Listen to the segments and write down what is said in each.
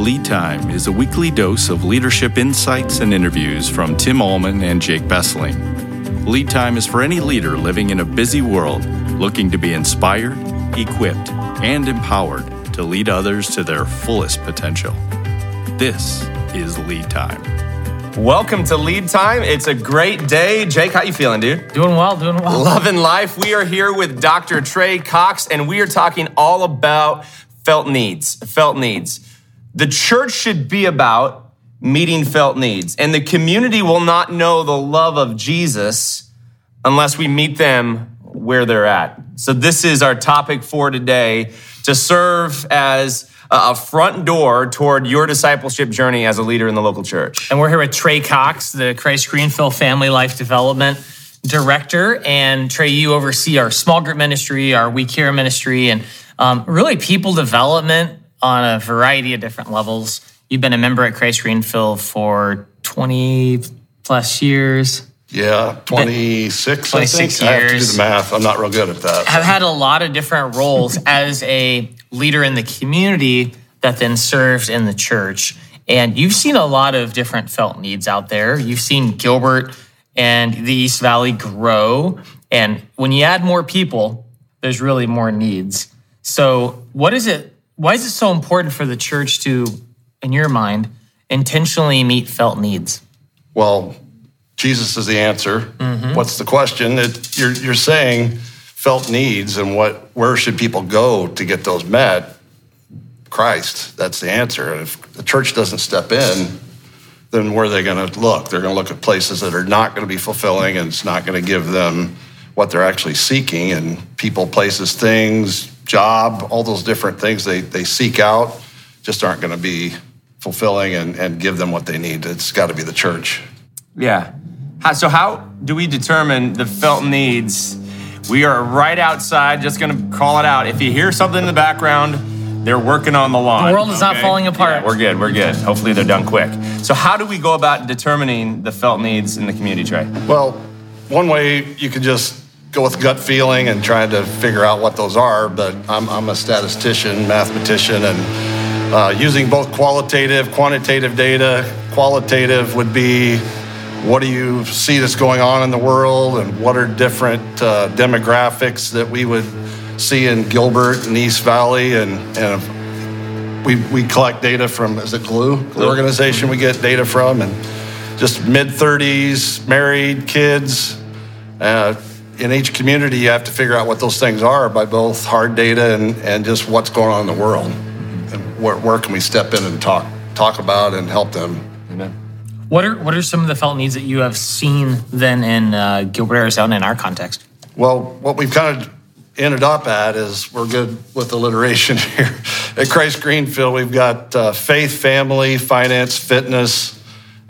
Lead Time is a weekly dose of leadership insights and interviews from Tim Allman and Jake Bessling. Lead Time is for any leader living in a busy world looking to be inspired, equipped, and empowered to lead others to their fullest potential. This is Lead Time. Welcome to Lead Time. It's a great day. Jake, how you feeling, dude? Doing well, doing well. Loving life. We are here with Dr. Trey Cox, and we are talking all about felt needs. Felt needs. The church should be about meeting felt needs, and the community will not know the love of Jesus unless we meet them where they're at. So, this is our topic for today to serve as a front door toward your discipleship journey as a leader in the local church. And we're here with Trey Cox, the Christ Greenfield Family Life Development Director. And Trey, you oversee our small group ministry, our We Care ministry, and um, really people development on a variety of different levels. You've been a member at Christ Greenfield for 20 plus years. Yeah, 26, 26 I think. Years. I have to do the math. I'm not real good at that. Have had a lot of different roles as a leader in the community that then serves in the church. And you've seen a lot of different felt needs out there. You've seen Gilbert and the East Valley grow. And when you add more people, there's really more needs. So, what is it? Why is it so important for the church to, in your mind, intentionally meet felt needs? Well, Jesus is the answer. Mm-hmm. What's the question? It, you're, you're saying felt needs and what where should people go to get those met? Christ. That's the answer. And if the church doesn't step in, then where are they going to look? They're going to look at places that are not going to be fulfilling and it's not going to give them what they're actually seeking. And people, places, things, job, all those different things they, they seek out just aren't going to be fulfilling and, and give them what they need. It's got to be the church. Yeah. So, how do we determine the felt needs? We are right outside, just going to call it out. If you hear something in the background, they're working on the lawn. The world is okay? not falling apart. Yeah, we're good. We're good. Hopefully, they're done quick. So, how do we go about determining the felt needs in the community, Trey? Well, one way you could just go with gut feeling and trying to figure out what those are, but I'm, I'm a statistician, mathematician, and uh, using both qualitative, quantitative data. Qualitative would be what do you see that's going on in the world and what are different uh, demographics that we would see in Gilbert and East Valley and, and we, we collect data from is it Gloo Gloo organization we get data from and just mid 30s married kids uh, in each community you have to figure out what those things are by both hard data and, and just what's going on in the world and where, where can we step in and talk talk about and help them Amen. What are what are some of the felt needs that you have seen then in uh, Gilbert, Arizona, in our context? Well, what we've kind of ended up at is we're good with alliteration here. At Christ Greenfield, we've got uh, faith, family, finance, fitness,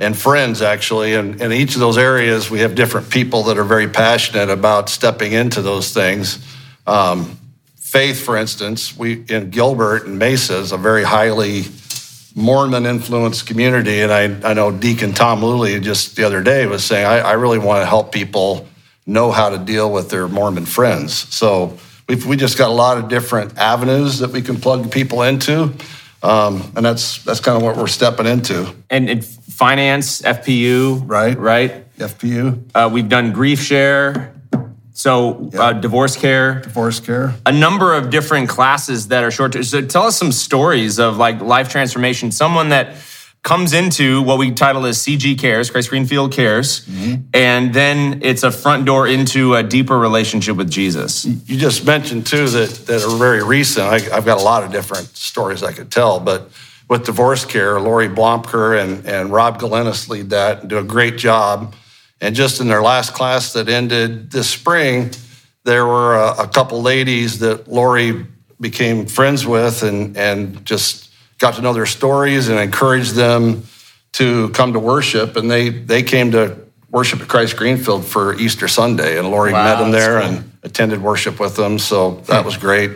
and friends, actually. And in each of those areas, we have different people that are very passionate about stepping into those things. Um, faith, for instance, we in Gilbert and Mesa is a very highly Mormon influenced community. And I, I know Deacon Tom Luley just the other day was saying, I, I really want to help people know how to deal with their Mormon friends. So we've we just got a lot of different avenues that we can plug people into. Um, and that's that's kind of what we're stepping into. And, and finance, FPU, right? Right. FPU. Uh, we've done grief share. So, yep. uh, divorce care, divorce care, a number of different classes that are short. So, tell us some stories of like life transformation. Someone that comes into what we title as CG Cares, Christ Greenfield Cares, mm-hmm. and then it's a front door into a deeper relationship with Jesus. You just mentioned too that that are very recent. I, have got a lot of different stories I could tell, but with divorce care, Lori Blomker and and Rob Galenis lead that and do a great job and just in their last class that ended this spring, there were a, a couple ladies that Lori became friends with and, and just got to know their stories and encouraged them to come to worship. And they, they came to worship at Christ Greenfield for Easter Sunday. And Lori wow, met them there cool. and attended worship with them. So that was great.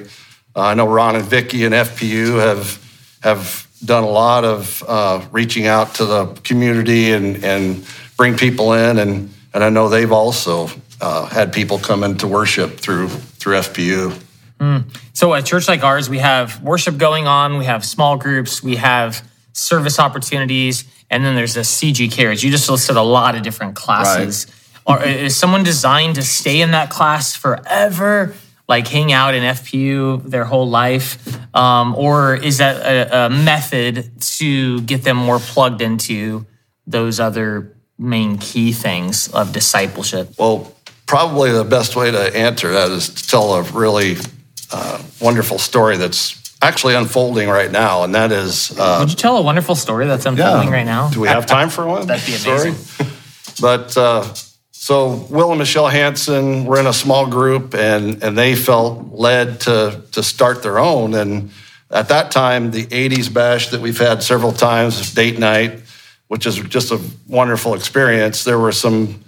Uh, I know Ron and Vicky and FPU have, have done a lot of uh, reaching out to the community and, and bring people in, and and I know they've also uh, had people come into worship through through FPU. Mm. So, at a church like ours, we have worship going on, we have small groups, we have service opportunities, and then there's the CG cares. You just listed a lot of different classes. Or is someone designed to stay in that class forever? Like hang out in FPU their whole life? Um, or is that a, a, method to get them more plugged into those other main key things of discipleship? Well, probably the best way to answer that is to tell a really uh, wonderful story that's actually unfolding right now, and that is. Uh, Would you tell a wonderful story that's unfolding yeah. right now? Do we have time for one? That'd be amazing. Sorry. But uh, so Will and Michelle Hanson were in a small group, and and they felt led to to start their own. And at that time, the '80s bash that we've had several times, date night, which is just a wonderful experience. There were some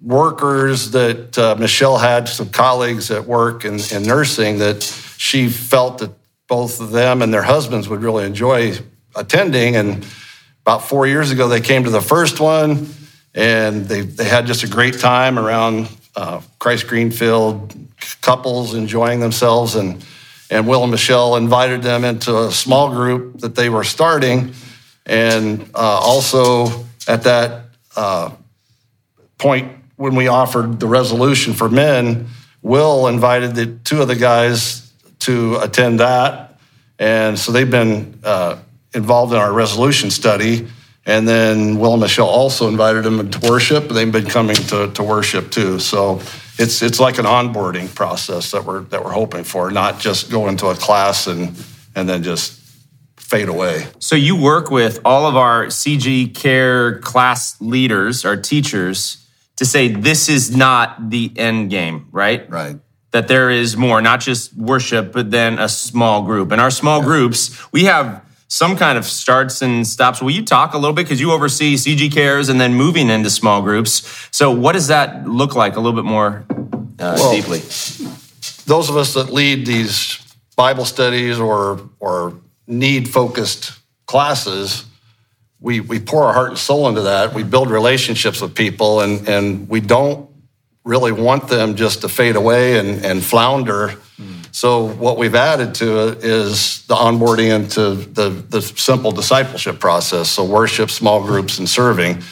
workers that uh, Michelle had, some colleagues at work in, in nursing that she felt that both of them and their husbands would really enjoy attending. And about four years ago, they came to the first one and they, they had just a great time around uh, Christ Greenfield, couples enjoying themselves. And, and Will and Michelle invited them into a small group that they were starting. And uh, also at that uh, point, when we offered the resolution for men, Will invited the two of the guys to attend that. And so they've been uh, involved in our resolution study. And then Will and Michelle also invited them to worship. They've been coming to, to worship too. So it's it's like an onboarding process that we're that we're hoping for, not just go into a class and and then just fade away. So you work with all of our CG Care class leaders, our teachers, to say this is not the end game, right? Right. That there is more, not just worship, but then a small group. And our small yeah. groups, we have some kind of starts and stops. Will you talk a little bit because you oversee CG cares and then moving into small groups? So, what does that look like a little bit more uh, well, deeply? Those of us that lead these Bible studies or or need focused classes, we we pour our heart and soul into that. We build relationships with people, and and we don't really want them just to fade away and, and flounder so what we've added to it is the onboarding into the, the simple discipleship process. So worship, small groups, and serving.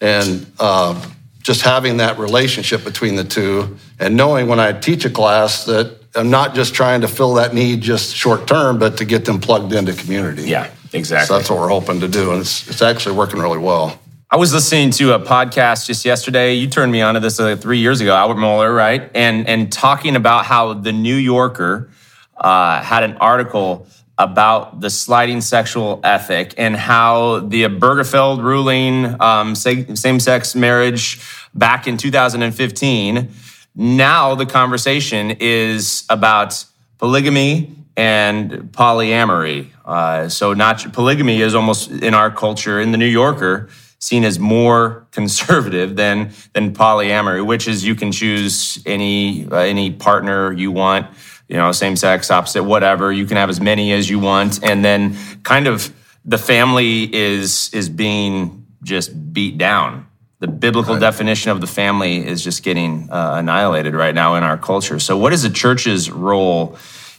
And uh, just having that relationship between the two and knowing when I teach a class that I'm not just trying to fill that need just short term, but to get them plugged into community. Yeah, exactly. So that's what we're hoping to do. And it's, it's actually working really well. I was listening to a podcast just yesterday. You turned me on to this uh, three years ago, Albert Mohler, right? And and talking about how the New Yorker uh, had an article about the sliding sexual ethic and how the Obergefell ruling, um, same-sex marriage back in 2015. Now the conversation is about polygamy and polyamory. Uh, so not polygamy is almost in our culture in the New Yorker seen as more conservative than than polyamory, which is you can choose any uh, any partner you want, you know, same sex, opposite, whatever. You can have as many as you want, and then kind of the family is is being just beat down. The biblical right. definition of the family is just getting uh, annihilated right now in our culture. So, what is the church's role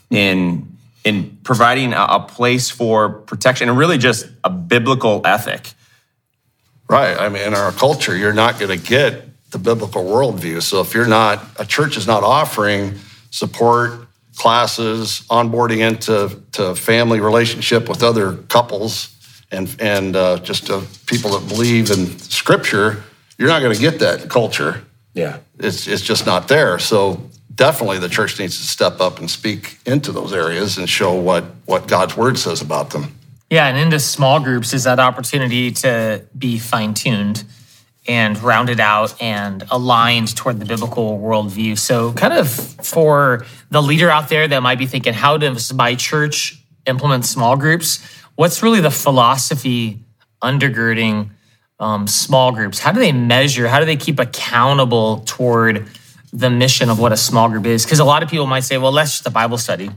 in in providing a, a place for protection and really just a biblical ethic? Right. I mean, in our culture, you're not going to get the biblical worldview. So if you're not, a church is not offering support, classes, onboarding into to family relationship with other couples, and and uh, just uh, people that believe in Scripture, you're not going to get that culture. Yeah, it's it's just not there. So definitely, the church needs to step up and speak into those areas and show what what God's Word says about them. Yeah, and into small groups is that opportunity to be fine tuned and rounded out and aligned toward the biblical worldview. So, kind of for the leader out there that might be thinking, how does my church implement small groups? What's really the philosophy undergirding um, small groups? How do they measure? How do they keep accountable toward the mission of what a small group is? Because a lot of people might say, well, that's just a Bible study.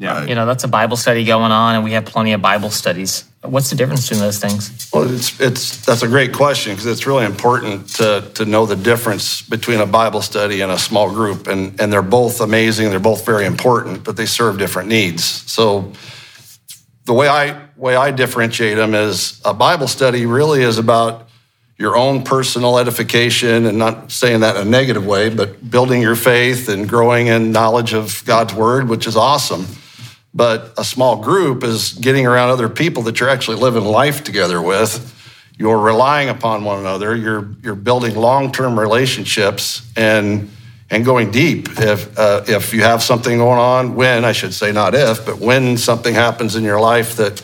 Yeah. You know, that's a Bible study going on, and we have plenty of Bible studies. What's the difference between those things? Well, it's, it's that's a great question because it's really important to, to know the difference between a Bible study and a small group. And, and they're both amazing, they're both very important, but they serve different needs. So, the way I way I differentiate them is a Bible study really is about your own personal edification and not saying that in a negative way, but building your faith and growing in knowledge of God's word, which is awesome. But a small group is getting around other people that you're actually living life together with. You're relying upon one another. You're, you're building long term relationships and, and going deep. If, uh, if you have something going on, when, I should say, not if, but when something happens in your life that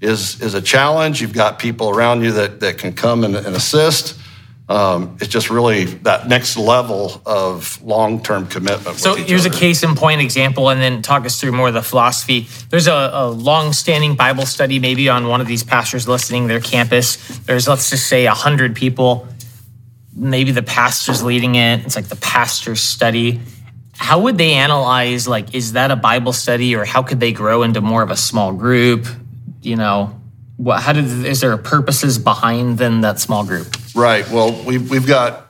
is, is a challenge. You've got people around you that, that can come and, and assist. Um, it's just really that next level of long term commitment. So here's other. a case in point example, and then talk us through more of the philosophy. There's a, a long standing Bible study, maybe on one of these pastors listening their campus. There's, let's just say, 100 people. Maybe the pastor's leading it. It's like the pastor's study. How would they analyze, like, is that a Bible study, or how could they grow into more of a small group? you know, what, how did, is there purposes behind then that small group? Right. Well, we've, we've got,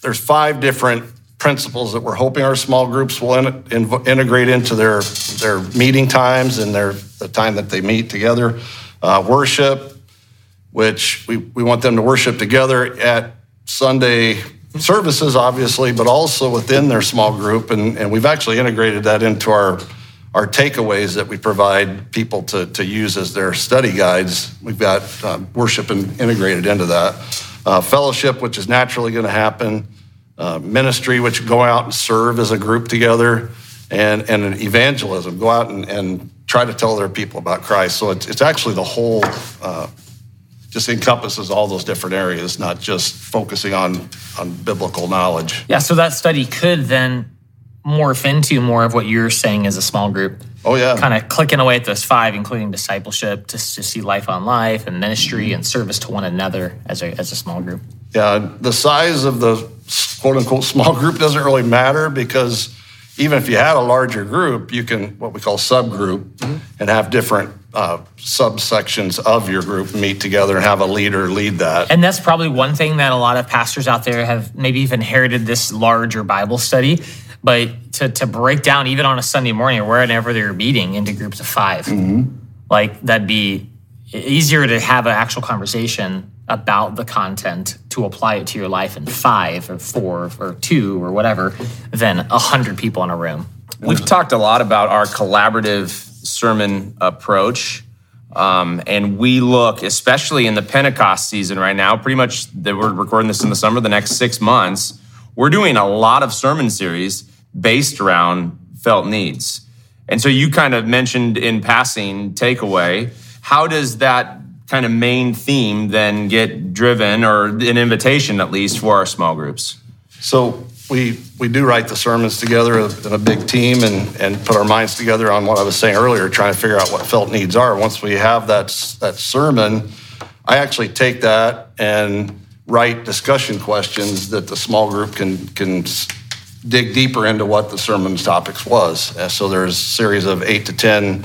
there's five different principles that we're hoping our small groups will in, in, integrate into their, their meeting times and their, the time that they meet together. Uh, worship, which we, we want them to worship together at Sunday services, obviously, but also within their small group. And, and we've actually integrated that into our our takeaways that we provide people to, to use as their study guides. We've got uh, worship and integrated into that. Uh, fellowship, which is naturally going to happen. Uh, ministry, which go out and serve as a group together. And, and evangelism, go out and, and try to tell other people about Christ. So it's, it's actually the whole, uh, just encompasses all those different areas, not just focusing on, on biblical knowledge. Yeah, so that study could then morph into more of what you're saying as a small group. Oh yeah, kind of clicking away at those five, including discipleship, to, to see life on life and ministry and service to one another as a as a small group. Yeah, the size of the quote unquote small group doesn't really matter because even if you had a larger group, you can what we call subgroup mm-hmm. and have different uh, subsections of your group meet together and have a leader lead that. And that's probably one thing that a lot of pastors out there have maybe even inherited this larger Bible study but to, to break down even on a Sunday morning or wherever they're meeting into groups of 5 mm-hmm. like that'd be easier to have an actual conversation about the content to apply it to your life in five or four or two or whatever than a hundred people in a room. We've talked a lot about our collaborative sermon approach. Um, and we look, especially in the Pentecost season right now, pretty much that we're recording this in the summer, the next six months, we're doing a lot of sermon series based around felt needs. And so you kind of mentioned in passing takeaway. How does that kind of main theme then get driven or an invitation at least for our small groups? So we we do write the sermons together in a big team and and put our minds together on what I was saying earlier, trying to figure out what felt needs are. Once we have that that sermon, I actually take that and write discussion questions that the small group can can dig deeper into what the sermon's topics was. Uh, so there's a series of eight to 10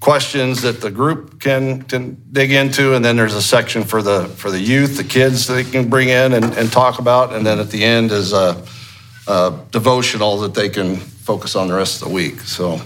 questions that the group can, can dig into. And then there's a section for the, for the youth, the kids that they can bring in and, and talk about. And then at the end is a, a devotional that they can focus on the rest of the week. So.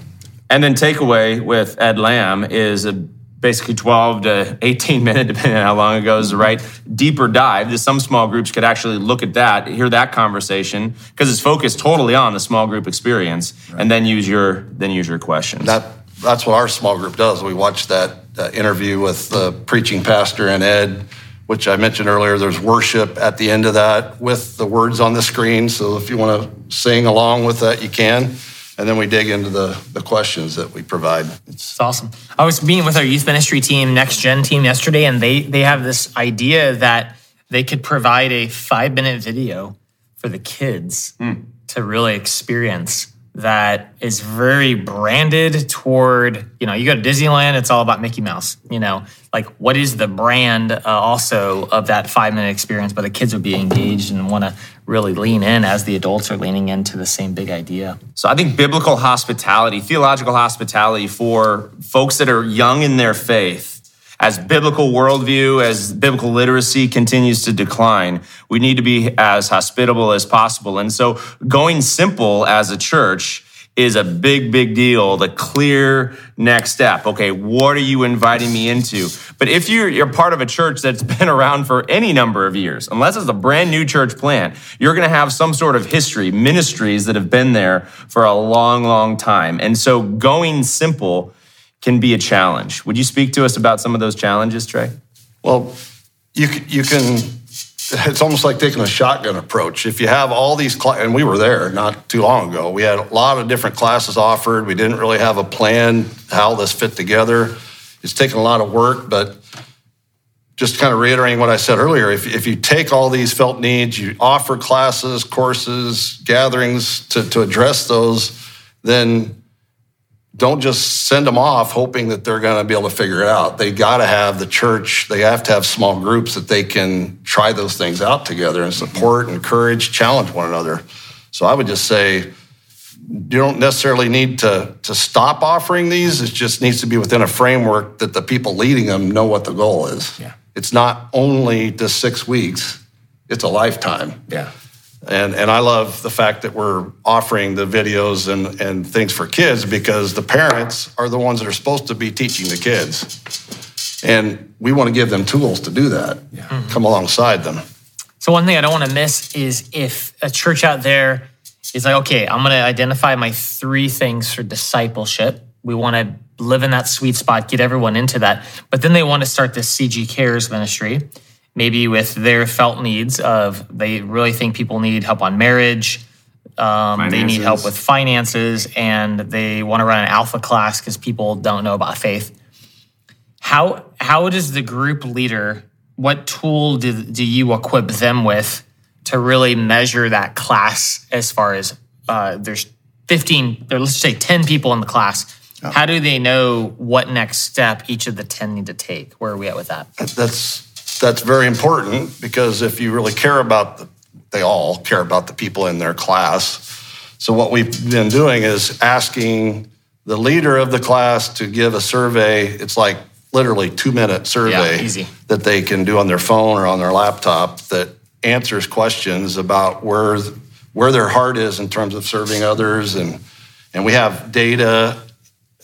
And then takeaway with Ed Lamb is a basically 12 to 18 minute, depending on how long it goes, right? Deeper dive. Some small groups could actually look at that, hear that conversation, because it's focused totally on the small group experience, right. and then use your then use your questions. That that's what our small group does. We watch that uh, interview with the preaching pastor and Ed. Which I mentioned earlier, there's worship at the end of that with the words on the screen. So if you want to sing along with that, you can and then we dig into the, the questions that we provide. It's awesome. I was meeting with our youth ministry team, Next Gen team, yesterday, and they they have this idea that they could provide a five minute video for the kids mm. to really experience that is very branded toward you know you go to disneyland it's all about mickey mouse you know? Like what is the brand uh, also of that five minute experience but the kids would be engaged and want to really lean in as the adults are leaning into the same big idea? So i think biblical hospitality theological hospitality for folks that are young in their faith as biblical worldview, as biblical literacy continues to decline, we need to be as hospitable as possible. And so going simple as a church is a big, big deal. The clear next step. Okay, what are you inviting me into? But if you're, you're part of a church that's been around for any number of years, unless it's a brand new church plant, you're going to have some sort of history, ministries that have been there for a long, long time. And so going simple can be a challenge. Would you speak to us about some of those challenges, Trey? Well, you you can. It's almost like taking a shotgun approach. If you have all these, cl- and we were there not too long ago, we had a lot of different classes offered. We didn't really have a plan how this fit together. It's taken a lot of work, but just kind of reiterating what I said earlier, if, if you take all these felt needs, you offer classes, courses, gatherings to, to address those, then don't just send them off hoping that they're going to be able to figure it out. They got to have the church, they have to have small groups that they can try those things out together and support, encourage, challenge one another. So I would just say you don't necessarily need to, to stop offering these. It just needs to be within a framework that the people leading them know what the goal is. Yeah. It's not only the six weeks, it's a lifetime. Yeah. And, and I love the fact that we're offering the videos and, and things for kids because the parents are the ones that are supposed to be teaching the kids. And we want to give them tools to do that, come alongside them. So one thing I don't want to miss is if a church out there is like, okay, I'm going to identify my three things for discipleship. We want to live in that sweet spot, get everyone into that. But then they want to start this CG Cares ministry, maybe with their felt needs of they really think people need help on marriage. Um, they need help with finances and they want to run an alpha class because people don't know about faith. How how does the group leader what tool do, do you equip them with to really measure that class as far as uh, there's 15 or let's say 10 people in the class how do they know what next step each of the 10 need to take where are we at with that That's that's very important because if you really care about the, they all care about the people in their class. So what we've been doing is asking the leader of the class to give a survey. It's like literally two minute survey Yeah, that they can do on their phone or on their laptop that answers questions about where where their heart is in terms of serving others and and we have data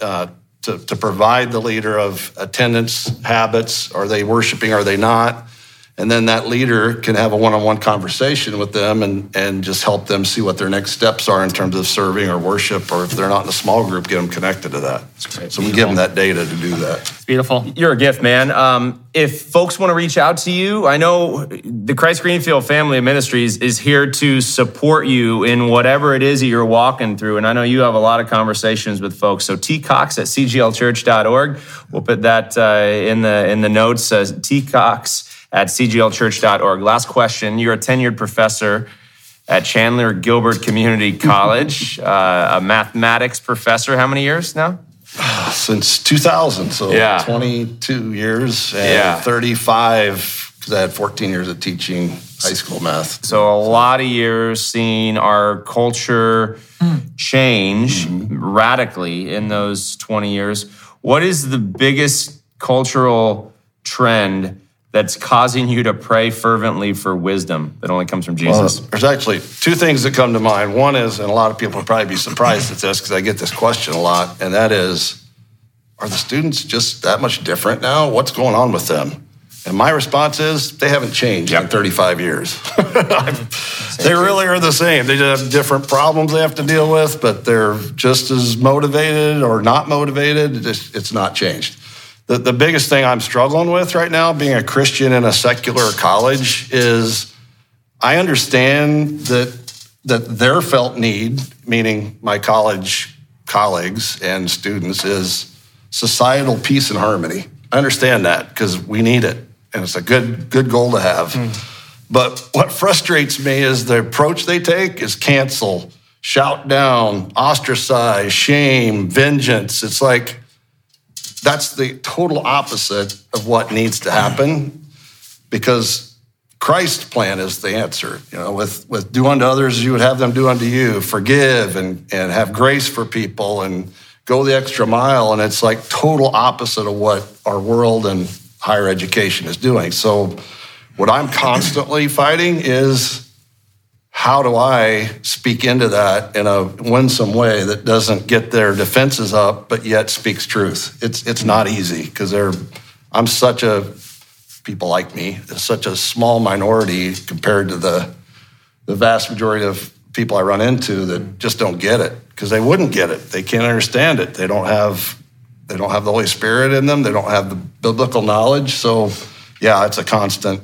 uh, to, to provide the leader of attendance habits. Are they worshiping? Are they not? And then that leader can have a one-on-one conversation with them and, and just help them see what their next steps are in terms of serving or worship, or if they're not in a small group, get them connected to that. So we give them that data to do that. beautiful You're a gift, man. Um, if folks want to reach out to you, I know the Christ Greenfield Family of Ministries is here to support you in whatever it is that you're walking through. And I know you have a lot of conversations with folks. So tcox at cglchurch.org. We'll put that uh, in the in the notes. Uh, tcox at cglchurch.org. Last question. You're a tenured professor at Chandler Gilbert Community College, uh, a mathematics professor. How many years now? Since 2000, so Yeah. 22 years and Yeah. 35, because I had 14 years of teaching high school math. So a lot of years seeing our culture change radically in those 20 years. What is the biggest cultural trend that's causing you to pray fervently for wisdom that only comes from Jesus? There's actually two things that come to mind. One is, and a lot of people would probably be surprised at this because I get this question a lot, and that is, are the students just that much different now? What's going on with them? And my response is, they haven't changed in Yep. 35 years. they really are the same. They just have different problems they have to deal with, but they're just as motivated or not motivated. It's not changed. The, the biggest thing I'm struggling with right now, being a Christian in a secular college, is I understand that that their felt need, meaning my college colleagues and students, is societal peace and harmony. I understand that because we need it, and it's a good good goal to have. Hmm. But what frustrates me is the approach they take is cancel, shout down, ostracize, shame, vengeance. It's like that's the total opposite of what needs to happen because Christ's plan is the answer. You know, with, with do unto others you would have them do unto you, forgive and, and have grace for people and go the extra mile. And it's like total opposite of what our world and higher education is doing. So what I'm constantly fighting is how do I speak into that in a winsome way that doesn't get their defenses up, but yet speaks truth? It's it's not easy because they're I'm such a people like me, such a small minority compared to the the vast majority of people I run into that just don't get it because they wouldn't get it. They can't understand it. They don't have they don't have the Holy Spirit in them. They don't have the biblical knowledge. So, yeah, it's a constant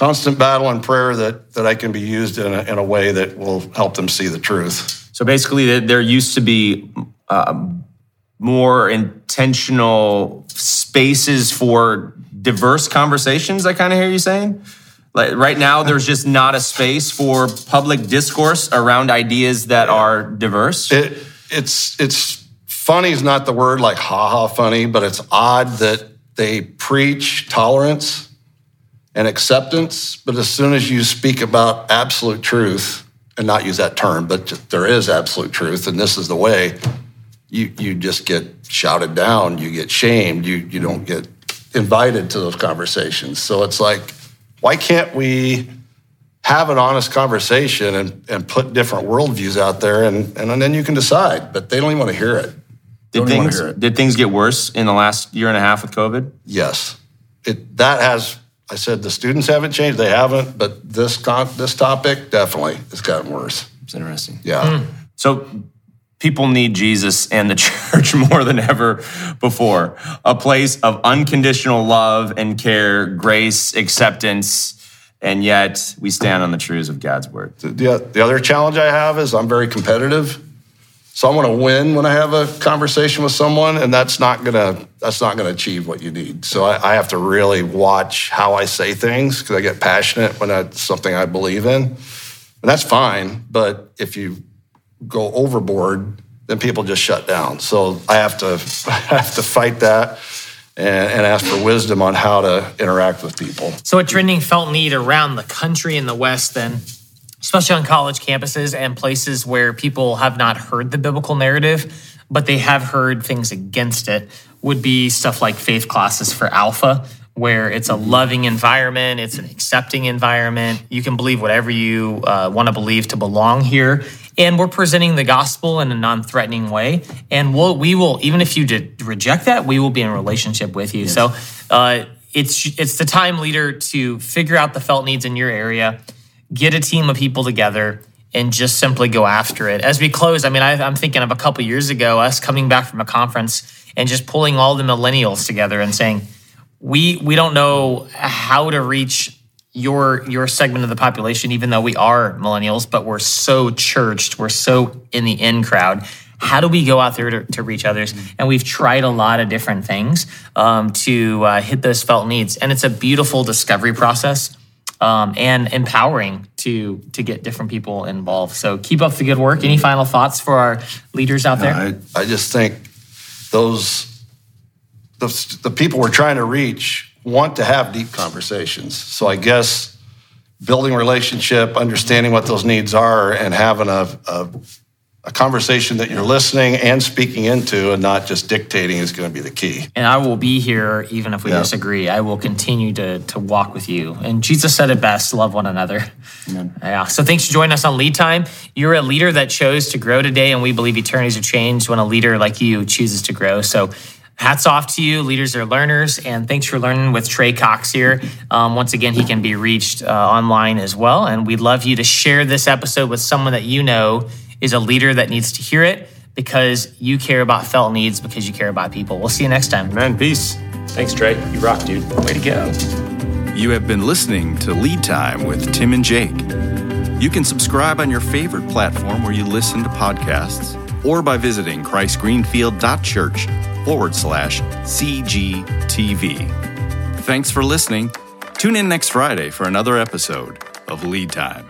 constant battle and prayer that that I can be used in a, in a way that will help them see the truth. So basically, there used to be um, more intentional spaces for diverse conversations. I kind of hear you saying. Like right now, there's just not a space for public discourse around ideas that are diverse. It, it's it's funny is not the word like ha ha funny, but it's odd that they preach tolerance and acceptance, but as soon as you speak about absolute truth, and not use that term, but there is absolute truth, and this is the way, you you just get shouted down, you get shamed, you you don't get invited to those conversations. So it's like why can't we have an honest conversation and, and put different worldviews out there and, and then you can decide, but they don't even want to hear it. Did things, did things get worse in the last year and a half with COVID? Yes. It, that has, I said, the students haven't changed. They haven't, but this, con, this topic definitely has gotten worse. It's interesting. Yeah. Hmm. So people need Jesus and the church more than ever before. A place of unconditional love and care, grace, acceptance, and yet we stand on the truths of God's word. The, the other challenge I have is I'm very competitive. So I want to win when I have a conversation with someone, and that's not gonna that's not gonna achieve what you need. So I, I have to really watch how I say things because I get passionate when it's something I believe in, and that's fine. But if you go overboard, then people just shut down. So I have to I have to fight that and, and, ask for wisdom on how to interact with people. So a trending felt need around the country in the West then, especially on college campuses and places where people have not heard the biblical narrative, but they have heard things against it, would be stuff like faith classes for alpha where it's a loving environment, it's an accepting environment. You can believe whatever you uh, want to believe to belong here. And we're presenting the gospel in a non threatening way. And we'll, we will, even if you did reject that, we will be in relationship with you. Yes. So uh, it's, it's the time, leader, to figure out the felt needs in your area, get a team of people together, and just simply go after it. As we close, I mean, I, am thinking of a couple years ago, us coming back from a conference and just pulling all the millennials together and saying, we we don't know how to reach your your segment of the population, even though we are millennials, but we're so churched, we're so in the in crowd. How do we go out there to, to reach others? And we've tried a lot of different things um, to uh, hit those felt needs, and it's a beautiful discovery process. Um, and empowering to to get different people involved. So keep up the good work. Any final thoughts for our leaders out there? I, I just think those the, the people we're trying to reach want to have deep conversations. So I guess building relationship, understanding what those needs are, and having a, a, a, conversation that you're listening and speaking into and not just dictating is going to be the key. And I will be here even if we yeah. disagree. I will continue to, to walk with you. And Jesus said it best love one another. Amen. Yeah. So thanks for joining us on Lead Time. You're a leader that chose to grow today, and we believe eternities are changed when a leader like you chooses to grow. So hats off to you. Leaders are learners. And thanks for learning with Trey Cox here. Um, once again, he can be reached uh, online as well. And we'd love you to share this episode with someone that you know is a leader that needs to hear it because you care about felt needs because you care about people. We'll see you next time. Man, peace. Thanks, Trey. You rock, dude. Way to go. You have been listening to Lead Time with Tim and Jake. You can subscribe on your favorite platform where you listen to podcasts or by visiting christgreenfield.church forward slash CGTV. Thanks for listening. Tune in next Friday for another episode of Lead Time.